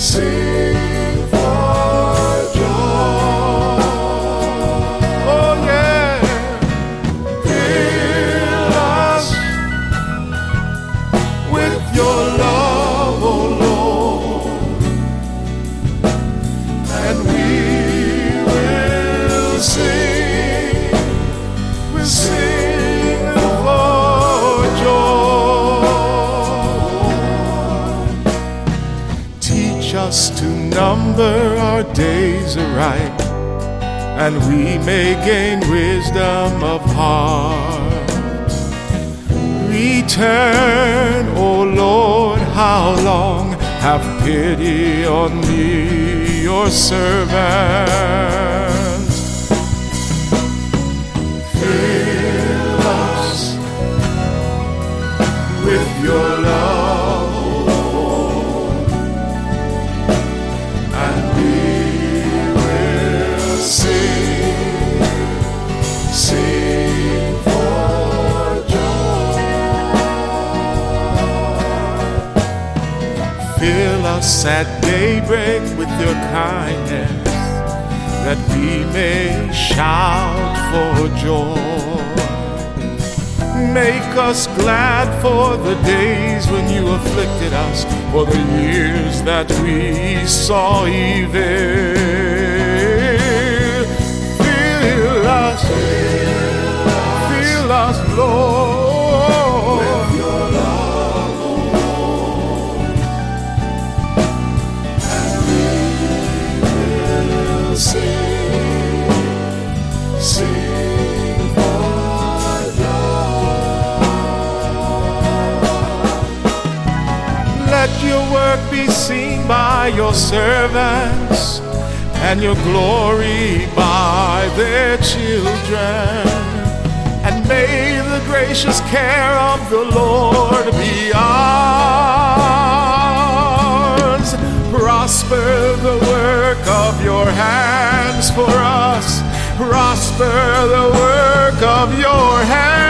See number our days aright, and we may gain wisdom of heart. Return, O Lord, how long? Have pity on me, your servant. Fill us at daybreak with your kindness, that we may shout for joy. Make us glad for the days when you afflicted us, for the years that we saw evil. Fill us, fill us, Lord. Let your work be seen by your servants and your glory by their children. And may the gracious care of the Lord be ours. Prosper the work of your hands for us. Prosper the work of your hands.